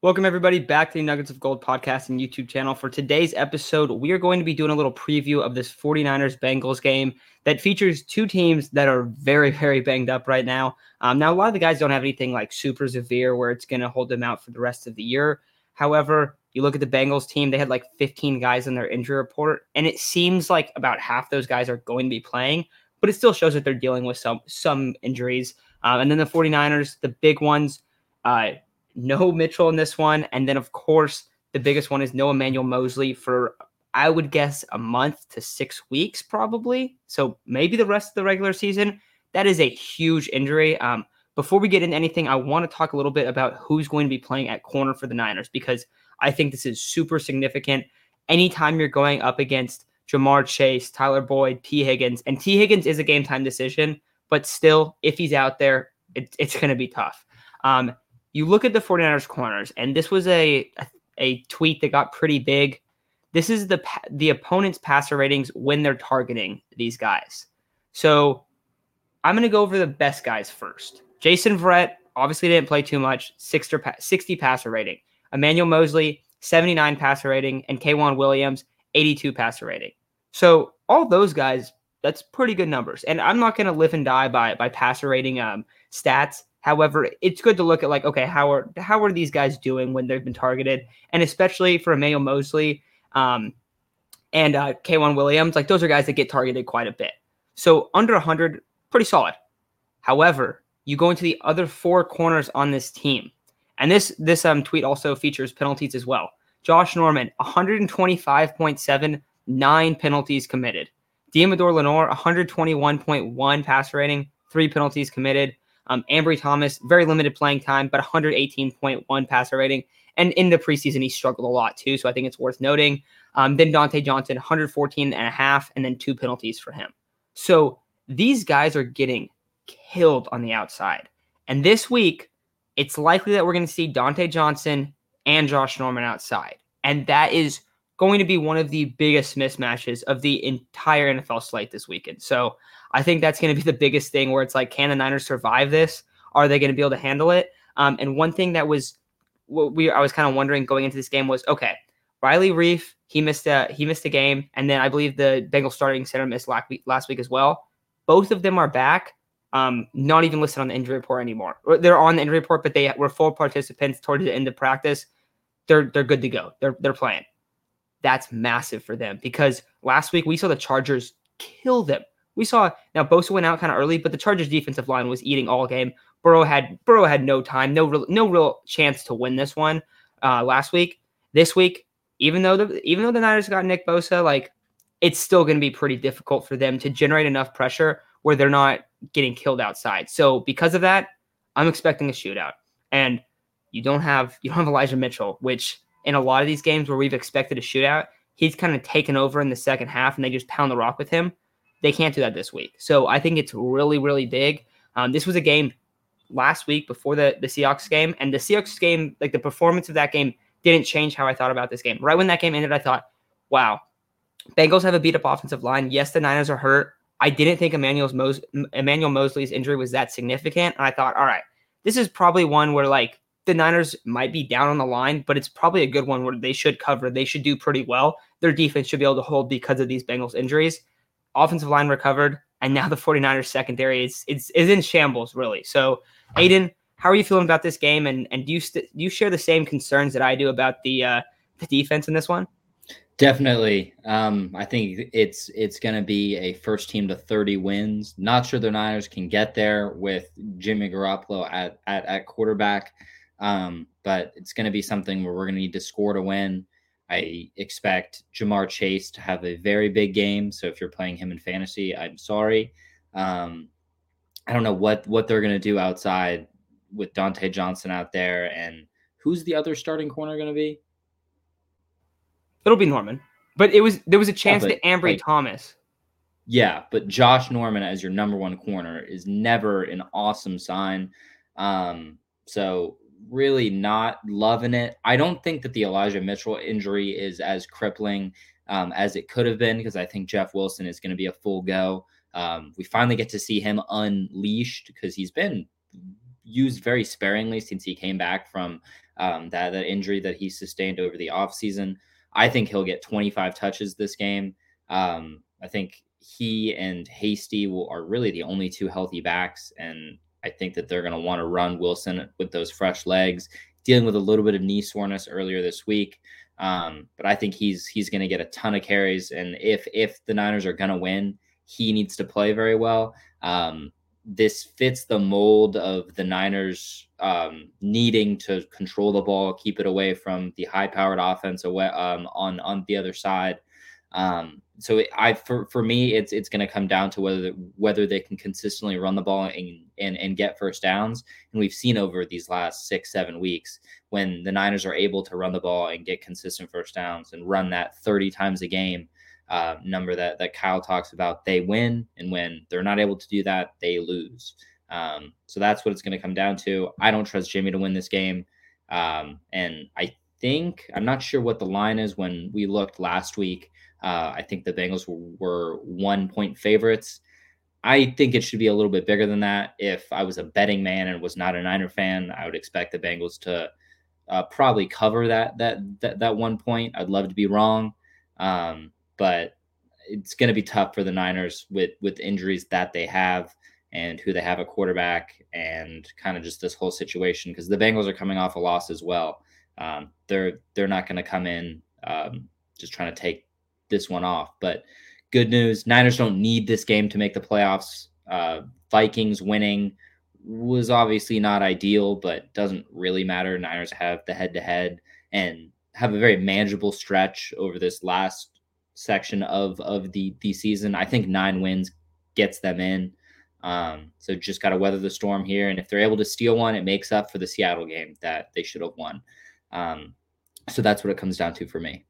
Welcome, everybody, back to the Nuggets of Gold podcast and YouTube channel. For today's episode, we are going to be doing a little preview of this 49ers Bengals game that features two teams that are very, very banged up right now. Um, now, a lot of the guys don't have anything like super severe where it's going to hold them out for the rest of the year. However, you look at the Bengals team, they had like 15 guys in their injury report, and it seems like about half those guys are going to be playing, but it still shows that they're dealing with some some injuries. Um, and then the 49ers, the big ones, uh, no Mitchell in this one. And then, of course, the biggest one is no Emmanuel Moseley for, I would guess, a month to six weeks, probably. So maybe the rest of the regular season. That is a huge injury. Um, before we get into anything, I want to talk a little bit about who's going to be playing at corner for the Niners because I think this is super significant. Anytime you're going up against Ja'Marr Chase, Tyler Boyd, Tee Higgins, and Tee Higgins is a game time decision, but still, if he's out there, it, it's going to be tough. Um, you look at the 49ers corners, and this was a, a, tweet that got pretty big. This is the the opponent's passer ratings when they're targeting these guys. So I'm going to go over the best guys first. Jason Verrett obviously didn't play too much, 60 passer rating. Emmanuel Moseley, 79 passer rating, and K'Waun Williams, 82 passer rating. So all those guys, that's pretty good numbers. And I'm not going to live and die by by passer rating um, stats. However, it's good to look at like, okay, how are how are these guys doing when they've been targeted, and especially for Emmanuel Moseley um, and uh, K'Waun Williams, like those are guys that get targeted quite a bit. So under 100, pretty solid. However, you go into the other four corners on this team, and this this um, tweet also features penalties as well. Josh Norman, 125.7, nine penalties committed. Deommodo Lenoir, 121.1 pass rating, three penalties committed. Um, Ambry Thomas, very limited playing time, but 118.1 passer rating. And in the preseason, he struggled a lot too. So I think it's worth noting. Um, then Dontae Johnson, 114 and a half, and then two penalties for him. So these guys are getting killed on the outside. And this week, it's likely that we're going to see Dontae Johnson and Josh Norman outside. And that is going to be one of the biggest mismatches of the entire NFL slate this weekend. So I think that's going to be the biggest thing where it's like, can the Niners survive this? Are they going to be able to handle it? Um, and one thing that was what we I was kind of wondering going into this game was okay, Riley Reiff he missed a he missed a game, and then I believe the Bengals starting center missed last week last week as well. Both of them are back. Um, not even listed on the injury report anymore. They're on the injury report, but they were full participants towards the end of practice. They're they're good to go. They're they're playing. That's massive for them because last week we saw the Chargers kill them we saw now Bosa went out kind of early, but the Chargers defensive line was eating all game. Burrow had Burrow had no time, no real, no real chance to win this one uh, last week. This week, even though the even though the Niners got Nick Bosa, like it's still going to be pretty difficult for them to generate enough pressure where they're not getting killed outside. So because of that, I'm expecting a shootout. And you don't have you don't have Elijah Mitchell, which in a lot of these games where we've expected a shootout, he's kind of taken over in the second half and they just pound the rock with him. They can't do that this week. So I think it's really, really big. Um, this was a game last week before the, the Seahawks game, and the Seahawks game, like the performance of that game, didn't change how I thought about this game. Right when that game ended, I thought, wow, Bengals have a beat up offensive line. Yes, the Niners are hurt. I didn't think Emmanuel's Mos- Emmanuel Moseley's injury was that significant. And I thought, all right, this is probably one where like the Niners might be down on the line, but it's probably a good one where they should cover. They should do pretty well. Their defense should be able to hold because of these Bengals injuries offensive line recovered, and now the 49ers secondary is is, is in shambles, really. So, Aiden, how are you feeling about this game? And and do you st- do you share the same concerns that I do about the uh, the defense in this one? Definitely. Um, I think it's it's going to be a first team to 30 wins. Not sure the Niners can get there with Jimmy Garoppolo at at, at quarterback, um, but it's going to be something where we're going to need to score to win. I expect Ja'Marr Chase to have a very big game. So if you're playing him in fantasy, I'm sorry. Um, I don't know what what they're gonna do outside with Dontae Johnson out there, and who's the other starting corner gonna be? It'll be Norman, but it was there was a chance yeah, that Ambry like, Thomas. Yeah, but Josh Norman as your number one corner is never an awesome sign. Um, so really not loving it. I don't think that the Elijah Mitchell injury is as crippling um, as it could have been because I think Jeff Wilson is going to be a full go. Um, we finally get to see him unleashed because he's been used very sparingly since he came back from um, that that injury that he sustained over the offseason. I think he'll get 25 touches this game. Um, I think he and Hasty will, are really the only two healthy backs, and I think that they're going to want to run Wilson with those fresh legs, dealing with a little bit of knee soreness earlier this week. Um, but I think he's he's going to get a ton of carries, and if if the Niners are going to win, he needs to play very well. Um, this fits the mold of the Niners um, needing to control the ball, keep it away from the high-powered offense away um, on on the other side. Um, so I for for me, it's it's going to come down to whether whether they can consistently run the ball and, and and get first downs. And we've seen over these last six seven weeks when the Niners are able to run the ball and get consistent first downs and run that thirty times a game uh, number that that Kyle talks about, they win, and when they're not able to do that, they lose. Um, so that's what it's going to come down to. I don't trust Jimmy to win this game, um, and I think I'm not sure what the line is when we looked last week. Uh, I think the Bengals were, were one point favorites. I think it should be a little bit bigger than that. If I was a betting man and was not a Niner fan, I would expect the Bengals to uh, probably cover that, that that that one point. I'd love to be wrong, um, but it's going to be tough for the Niners with with injuries that they have and who they have a quarterback and kind of just this whole situation because the Bengals are coming off a loss as well. Um, they're they're not going to come in um, just trying to take this one off. But good news, Niners don't need this game to make the playoffs. Uh, Vikings winning was obviously not ideal, but doesn't really matter. Niners have the head to head and have a very manageable stretch over this last section of of the the season. I think nine wins gets them in. Um, so just got to weather the storm here, and if they're able to steal one, it makes up for the Seattle game that they should have won. Um, so that's what it comes down to for me.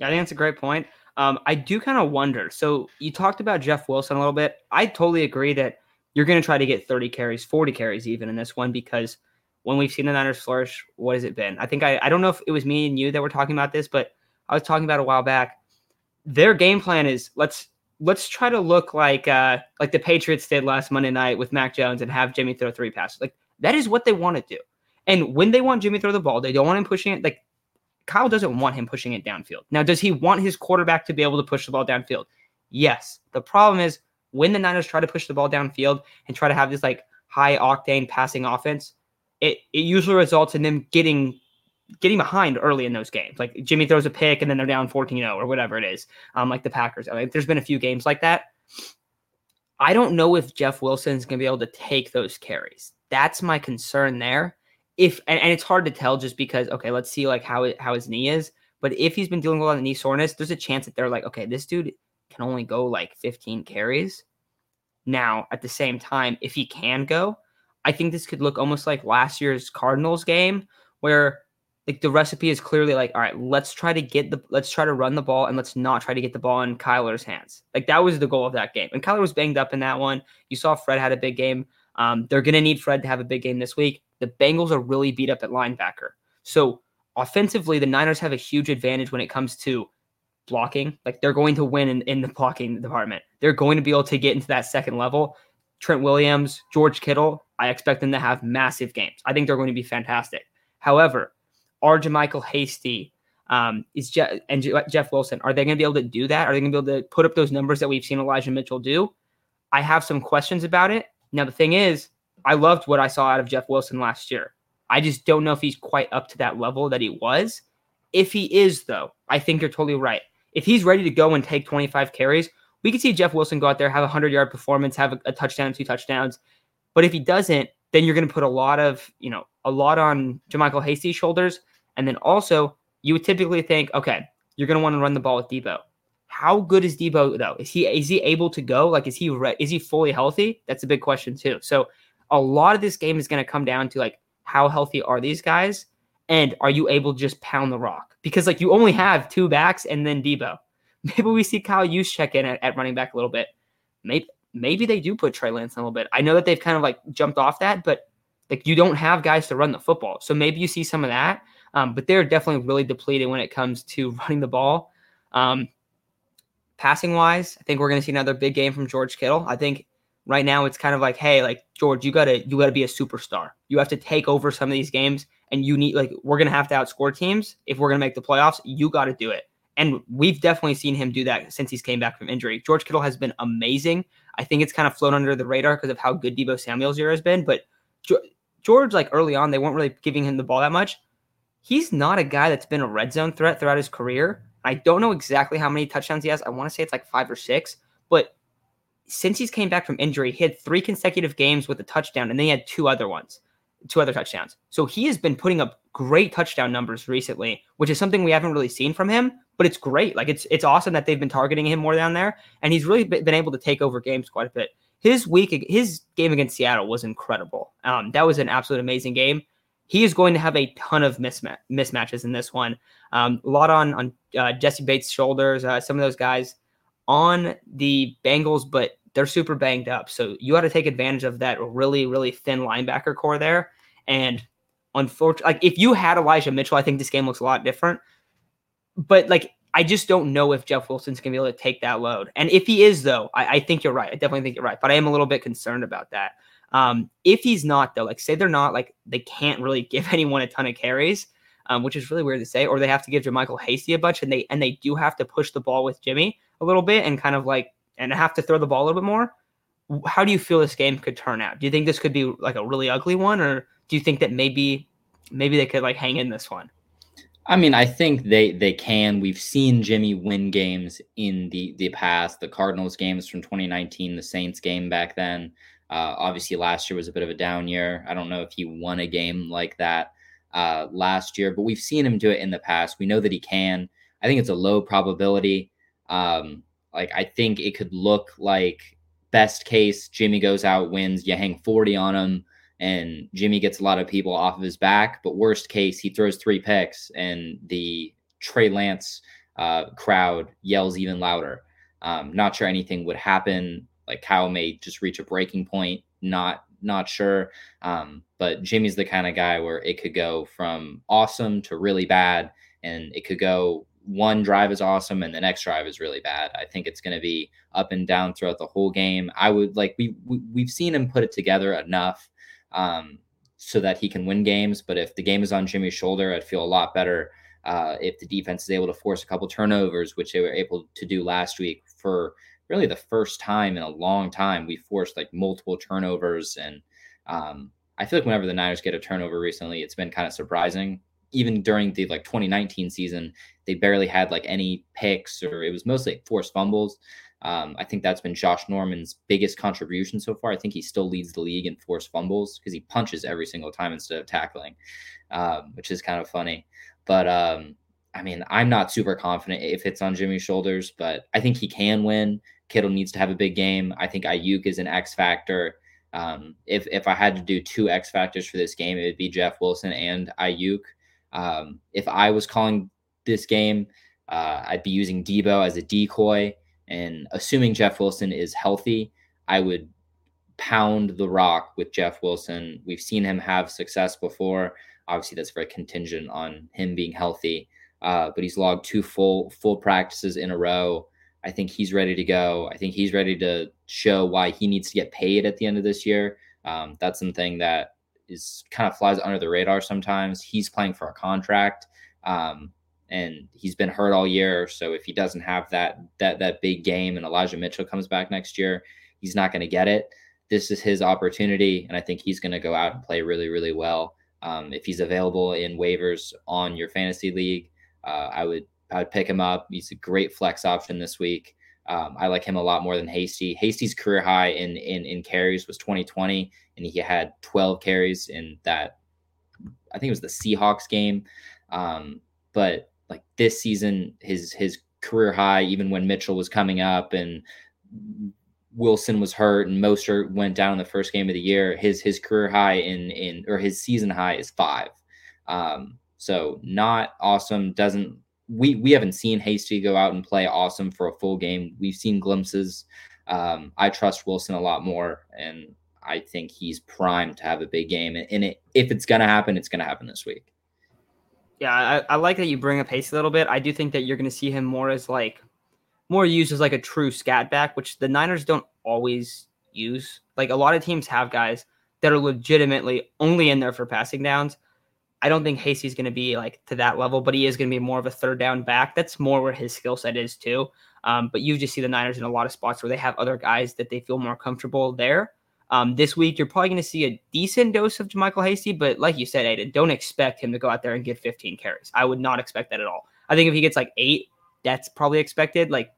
I think that's a great point. Um, I do kind of wonder. So you talked about Jeff Wilson a little bit. I totally agree that you're going to try to get 30 carries, 40 carries even in this one because when we've seen the Niners flourish, what has it been? I think I, I don't know if it was me and you that were talking about this, but I was talking about a while back. Their game plan is let's let's try to look like uh like the Patriots did last Monday night with Mac Jones and have Jimmy throw three passes. Like that is what they want to do. And when they want Jimmy throw the ball, they don't want him pushing it. Like Kyle doesn't want him pushing it downfield. Now, does he want his quarterback to be able to push the ball downfield? Yes. The problem is when the Niners try to push the ball downfield and try to have this like high octane passing offense, it, it usually results in them getting getting behind early in those games. Like Jimmy throws a pick and then they're down 14-0 or whatever it is. Um, like the Packers. I mean, there's been a few games like that. I don't know if Jeff Wilson's gonna be able to take those carries. That's my concern there if and, and, it's hard to tell just because okay, let's see like how how his knee is. But if he's been dealing with a lot of knee soreness, there's a chance that they're like, okay, this dude can only go like 15 carries. Now, at the same time, if he can go, I think this could look almost like last year's Cardinals game where like the recipe is clearly like, all right, let's try to get the let's try to run the ball and let's not try to get the ball in Kyler's hands. Like that was the goal of that game. And Kyler was banged up in that one. You saw Fred had a big game. Um, they're to need Fred to have a big game this week. The Bengals are really beat up at linebacker. So offensively, the Niners have a huge advantage when it comes to blocking. Like they're going to win in, in the blocking department. They're going to be able to get into that second level. Trent Williams, George Kittle, I expect them to have massive games. I think they're going to be fantastic. However, are JaMycal Hasty um, is Je- and Je- Jeff Wilson, are they going to be able to do that? Are they going to be able to put up those numbers that we've seen Elijah Mitchell do? I have some questions about it. Now, the thing is, I loved what I saw out of Jeff Wilson last year. I just don't know if he's quite up to that level that he was. If he is, though, I think you're totally right. If he's ready to go and take 25 carries, we could see Jeff Wilson go out there, have a 100 yard performance, have a, a touchdown, two touchdowns. But if he doesn't, then you're going to put a lot of, you know, a lot on JaMycal Hasty's shoulders. And then also, you would typically think, okay, you're going to want to run the ball with Deebo. How good is Deebo though? Is he is he able to go? Like, is he re- is he fully healthy? That's a big question too. So a lot of this game is going to come down to like how healthy are these guys and are you able to just pound the rock? Because like you only have two backs and then Deebo. Maybe we see Kyle Juszczyk in at, at running back a little bit. Maybe maybe they do put Trey Lance a little bit. I know that they've kind of like jumped off that, but like you don't have guys to run the football. So maybe you see some of that. Um, but they're definitely really depleted when it comes to running the ball. Um, passing wise, I think we're going to see another big game from George Kittle. I think Right now, it's kind of like, hey, like George, you gotta you gotta be a superstar. You have to take over some of these games, and you need like we're gonna have to outscore teams if we're gonna make the playoffs. You got to do it, and we've definitely seen him do that since he's came back from injury. George Kittle has been amazing. I think it's kind of flown under the radar because of how good Deebo Samuel's year has been, but George, like early on, they weren't really giving him the ball that much. He's not a guy that's been a red zone threat throughout his career. I don't know exactly how many touchdowns he has. I want to say it's like five or six, but since he's came back from injury, he had three consecutive games with a touchdown, and then he had two other ones, two other touchdowns. So he has been putting up great touchdown numbers recently, which is something we haven't really seen from him. But it's great. Like it's it's awesome that they've been targeting him more down there, and he's really been able to take over games quite a bit. His week, his game against Seattle was incredible. Um, that was an absolute amazing game. He is going to have a ton of misma- mismatches in this one. Um, a lot on on uh, Jessie Bates' shoulders. Uh, some of those guys on the Bengals, but they're super banged up. So you got to take advantage of that really, really thin linebacker corps there. And unfortunately, like if you had Elijah Mitchell, I think this game looks a lot different. But like, I just don't know if Jeff Wilson's gonna be able to take that load. And if he is, though, I, I think you're right. I definitely think you're right. But I am a little bit concerned about that. Um, if he's not, though, like say they're not, like they can't really give anyone a ton of carries, um, which is really weird to say, or they have to give JaMycal Hasty a bunch, and they and they do have to push the ball with Jimmy a little bit and kind of like and have to throw the ball a little bit more. How do you feel this game could turn out? Do you think this could be like a really ugly one, or do you think that maybe maybe they could like hang in this one? I mean, I think they they can. We've seen Jimmy win games in the the past. The Cardinals games from 2019, the Saints game back then. Uh, obviously, last year was a bit of a down year. I don't know if he won a game like that uh, last year, but we've seen him do it in the past. We know that he can. I think it's a low probability. Um, like I think it could look like best case Jimmy goes out, wins, you hang 40 on him, and Jimmy gets a lot of people off of his back. But worst case, he throws three picks and the Trey Lance uh, crowd yells even louder. Um, not sure anything would happen. Like Kyle may just reach a breaking point. Not not sure. Um, but Jimmy's the kind of guy where it could go from awesome to really bad, and it could go one drive is awesome and the next drive is really bad. I think it's going to be up and down throughout the whole game. I would like we, we have seen him put it together enough um, so that he can win games. But if the game is on Jimmy's shoulder, I'd feel a lot better uh, if the defense is able to force a couple turnovers, which they were able to do last week for really the first time in a long time. We forced like multiple turnovers and. Um, I feel like whenever the Niners get a turnover recently, it's been kind of surprising even during the like 2019 season, they barely had like any picks or it was mostly forced fumbles. Um, I think that's been Josh Norman's biggest contribution so far. I think he still leads the league in forced fumbles because he punches every single time instead of tackling, um, which is kind of funny. But um, I mean, I'm not super confident if it's on Jimmy's shoulders, but I think he can win. Kittle needs to have a big game. I think Aiyuk is an X factor. Um, if if I had to do two X factors for this game, it would be Jeff Wilson and Aiyuk. Um, if I was calling this game, uh, I'd be using Deebo as a decoy. And assuming Jeff Wilson is healthy, I would pound the rock with Jeff Wilson. We've seen him have success before. Obviously, that's very contingent on him being healthy. Uh, but he's logged two full full practices in a row. I think he's ready to go. I think he's ready to show why he needs to get paid at the end of this year. Um, that's something that is kind of flies under the radar sometimes. He's playing for a contract, um, and he's been hurt all year. So if he doesn't have that that that big game, and Elijah Mitchell comes back next year, he's not going to get it. This is his opportunity, and I think he's going to go out and play really, really well. Um, if he's available in waivers on your fantasy league, uh, I would I would pick him up. He's a great flex option this week. Um, I like him a lot more than Hasty. Hasty's career high in in in carries was 2020, and he had 12 carries in that. I think it was the Seahawks game. Um, but like this season, his his career high, even when Mitchell was coming up and Wilson was hurt and Mostert went down in the first game of the year, his his career high in in or his season high is five. Um, so not awesome. Doesn't we we haven't seen Hasty go out and play awesome for a full game. We've seen glimpses. Um, I trust Wilson a lot more, and I think he's primed to have a big game. And it, if it's going to happen, it's going to happen this week. Yeah, I, I, like that you bring up Hasty a little bit. I do think that you're going to see him more as like more used as like a true scat back, which the Niners don't always use. Like a lot of teams have guys that are legitimately only in there for passing downs. I don't think Hasty's going to be like to that level, but he is going to be more of a third down back. That's more where his skill set is too. Um, but you just see the Niners in a lot of spots where they have other guys that they feel more comfortable there. Um, this week, you're probably going to see a decent dose of JaMycal Hasty, but like you said, Aiden, don't expect him to go out there and get 15 carries. I would not expect that at all. I think if he gets like eight, that's probably expected. Like,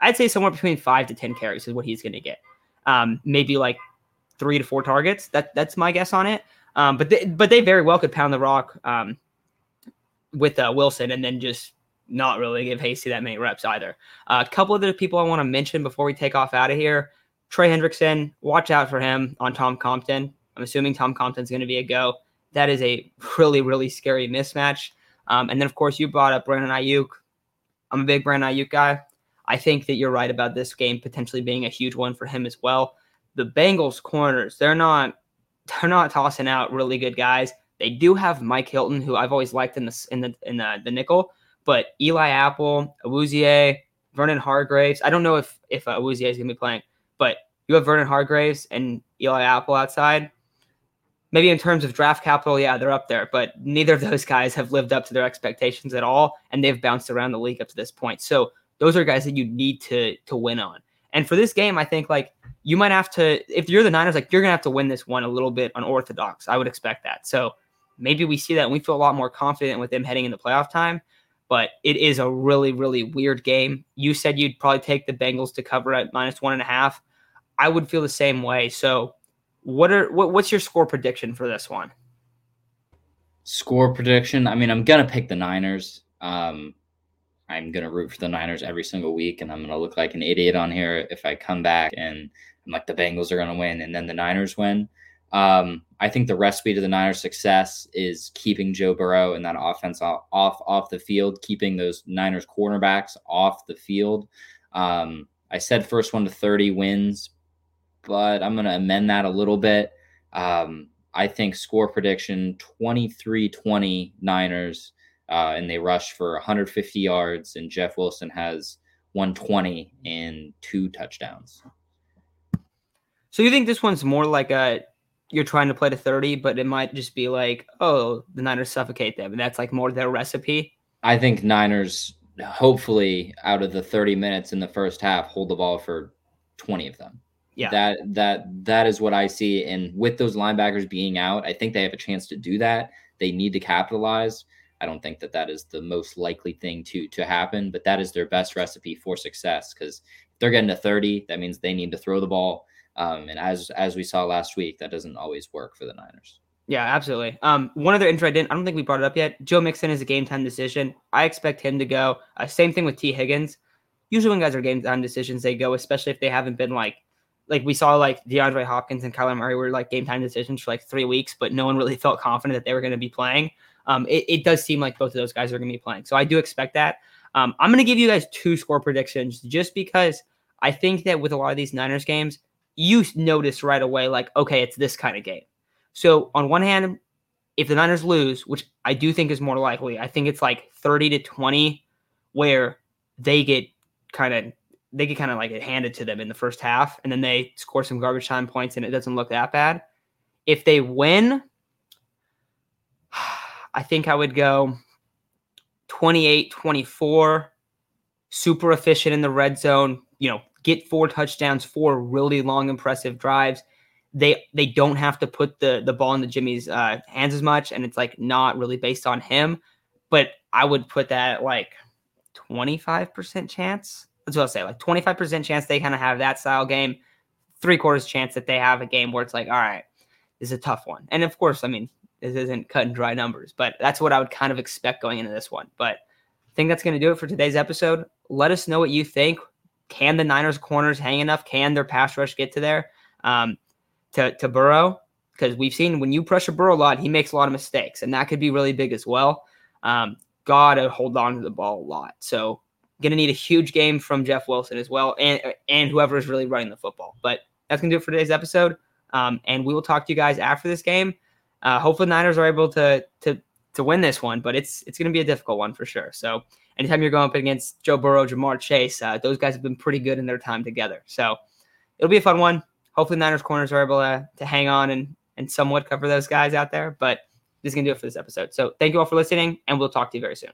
I'd say somewhere between five to 10 carries is what he's going to get. Um, maybe like three to four targets. That that's my guess on it. Um, but they, but they very well could pound the rock um, with uh, Wilson and then just not really give Hasty that many reps either. Uh, a couple of the people I want to mention before we take off out of here. Trey Hendrickson, watch out for him on Tom Compton. I'm assuming Tom Compton's going to be a go. That is a really, really scary mismatch. Um, and then, of course, you brought up Brandon Aiyuk. I'm a big Brandon Aiyuk guy. I think that you're right about this game potentially being a huge one for him as well. The Bengals corners, they're not they're not tossing out really good guys. They do have Mike Hilton, who I've always liked in the in the in the, the nickel, but Eli Apple, Awuzie, Vernon Hargreaves. I don't know if if uh, Awuzie is going to be playing, but you have Vernon Hargreaves and Eli Apple outside. Maybe in terms of draft capital, yeah, they're up there, but neither of those guys have lived up to their expectations at all, and they've bounced around the league up to this point. So those are guys that you need to to win on. And for this game, I think like you might have to, if you're the Niners, like you're gonna have to win this one a little bit unorthodox. I would expect that. So maybe we see that and we feel a lot more confident with them heading into playoff time. But it is a really, really weird game. You said you'd probably take the Bengals to cover at minus one and a half. I would feel the same way. So what are what, what's your score prediction for this one? Score prediction. I mean, I'm gonna pick the Niners. Um, I'm gonna root for the Niners every single week, and I'm gonna look like an idiot on here if I come back and I'm like the Bengals are gonna win, and then the Niners win. Um, I think the recipe to the Niners' success is keeping Joe Burrow and that offense off off, off the field, keeping those Niners cornerbacks off the field. Um, I said first one to 30 wins, but I'm going to amend that a little bit. Um, I think score prediction 23 20 Niners uh, and they rush for 150 yards, and Jeff Wilson has 120 and two touchdowns. So you think this one's more like a you're trying to play to 30, but it might just be like, oh, the Niners suffocate them, and that's like more their recipe. I think Niners hopefully out of the 30 minutes in the first half hold the ball for 20 of them. Yeah. That that that is what I see. And with those linebackers being out, I think they have a chance to do that. They need to capitalize. I don't think that that is the most likely thing to to happen, but that is their best recipe for success because they're getting to 30, that means they need to throw the ball. Um, and as as we saw last week, that doesn't always work for the Niners. Yeah, absolutely. Um, one other intro I didn't, I don't think we brought it up yet. Joe Mixon is a game time decision. I expect him to go. Uh, same thing with Tee Higgins. Usually when guys are game time decisions, they go, especially if they haven't been like like we saw like DeAndre Hopkins and Kyler Murray were like game time decisions for like three weeks, but no one really felt confident that they were going to be playing um, it, it, does seem like both of those guys are going to be playing. So I do expect that. Um, I'm going to give you guys two score predictions just because I think that with a lot of these Niners games, you notice right away, like, okay, it's this kind of game. So on one hand, if the Niners lose, which I do think is more likely, I think it's like 30 to 20, where they get kind of they get kind of like it handed to them in the first half, and then they score some garbage time points, and it doesn't look that bad. If they win, I think I would go 28 24, super efficient in the red zone, you know, get four touchdowns, four really long, impressive drives. They they don't have to put the the ball in the Jimmy's uh, hands as much, and it's like not really based on him. But I would put that at like 25% chance. That's what I'll say. Like 25% chance they kind of have that style game. Three quarters chance that they have a game where it's like, all right, this is a tough one. And of course, I mean, this isn't cut and dry numbers, but that's what I would kind of expect going into this one. But I think that's going to do it for today's episode. Let us know what you think. Can the Niners corners hang enough? Can their pass rush get to there um, to to Burrow? Because we've seen when you pressure Burrow a lot, he makes a lot of mistakes, and that could be really big as well. Um, gotta hold on to the ball a lot. So gonna need a huge game from Jeff Wilson as well, and and whoever is really running the football. But that's gonna do it for today's episode. Um, and we will talk to you guys after this game. Uh, hopefully, Niners are able to to to win this one, but it's it's to be a difficult one for sure. So, anytime you're going up against Joe Burrow, Ja'Marr Chase, uh, those guys have been pretty good in their time together. So, it'll be a fun one. Hopefully, Niners corners are able to, to hang on and, and somewhat cover those guys out there. But this is to do it for this episode. So thank you all for listening, and we'll talk to you very soon.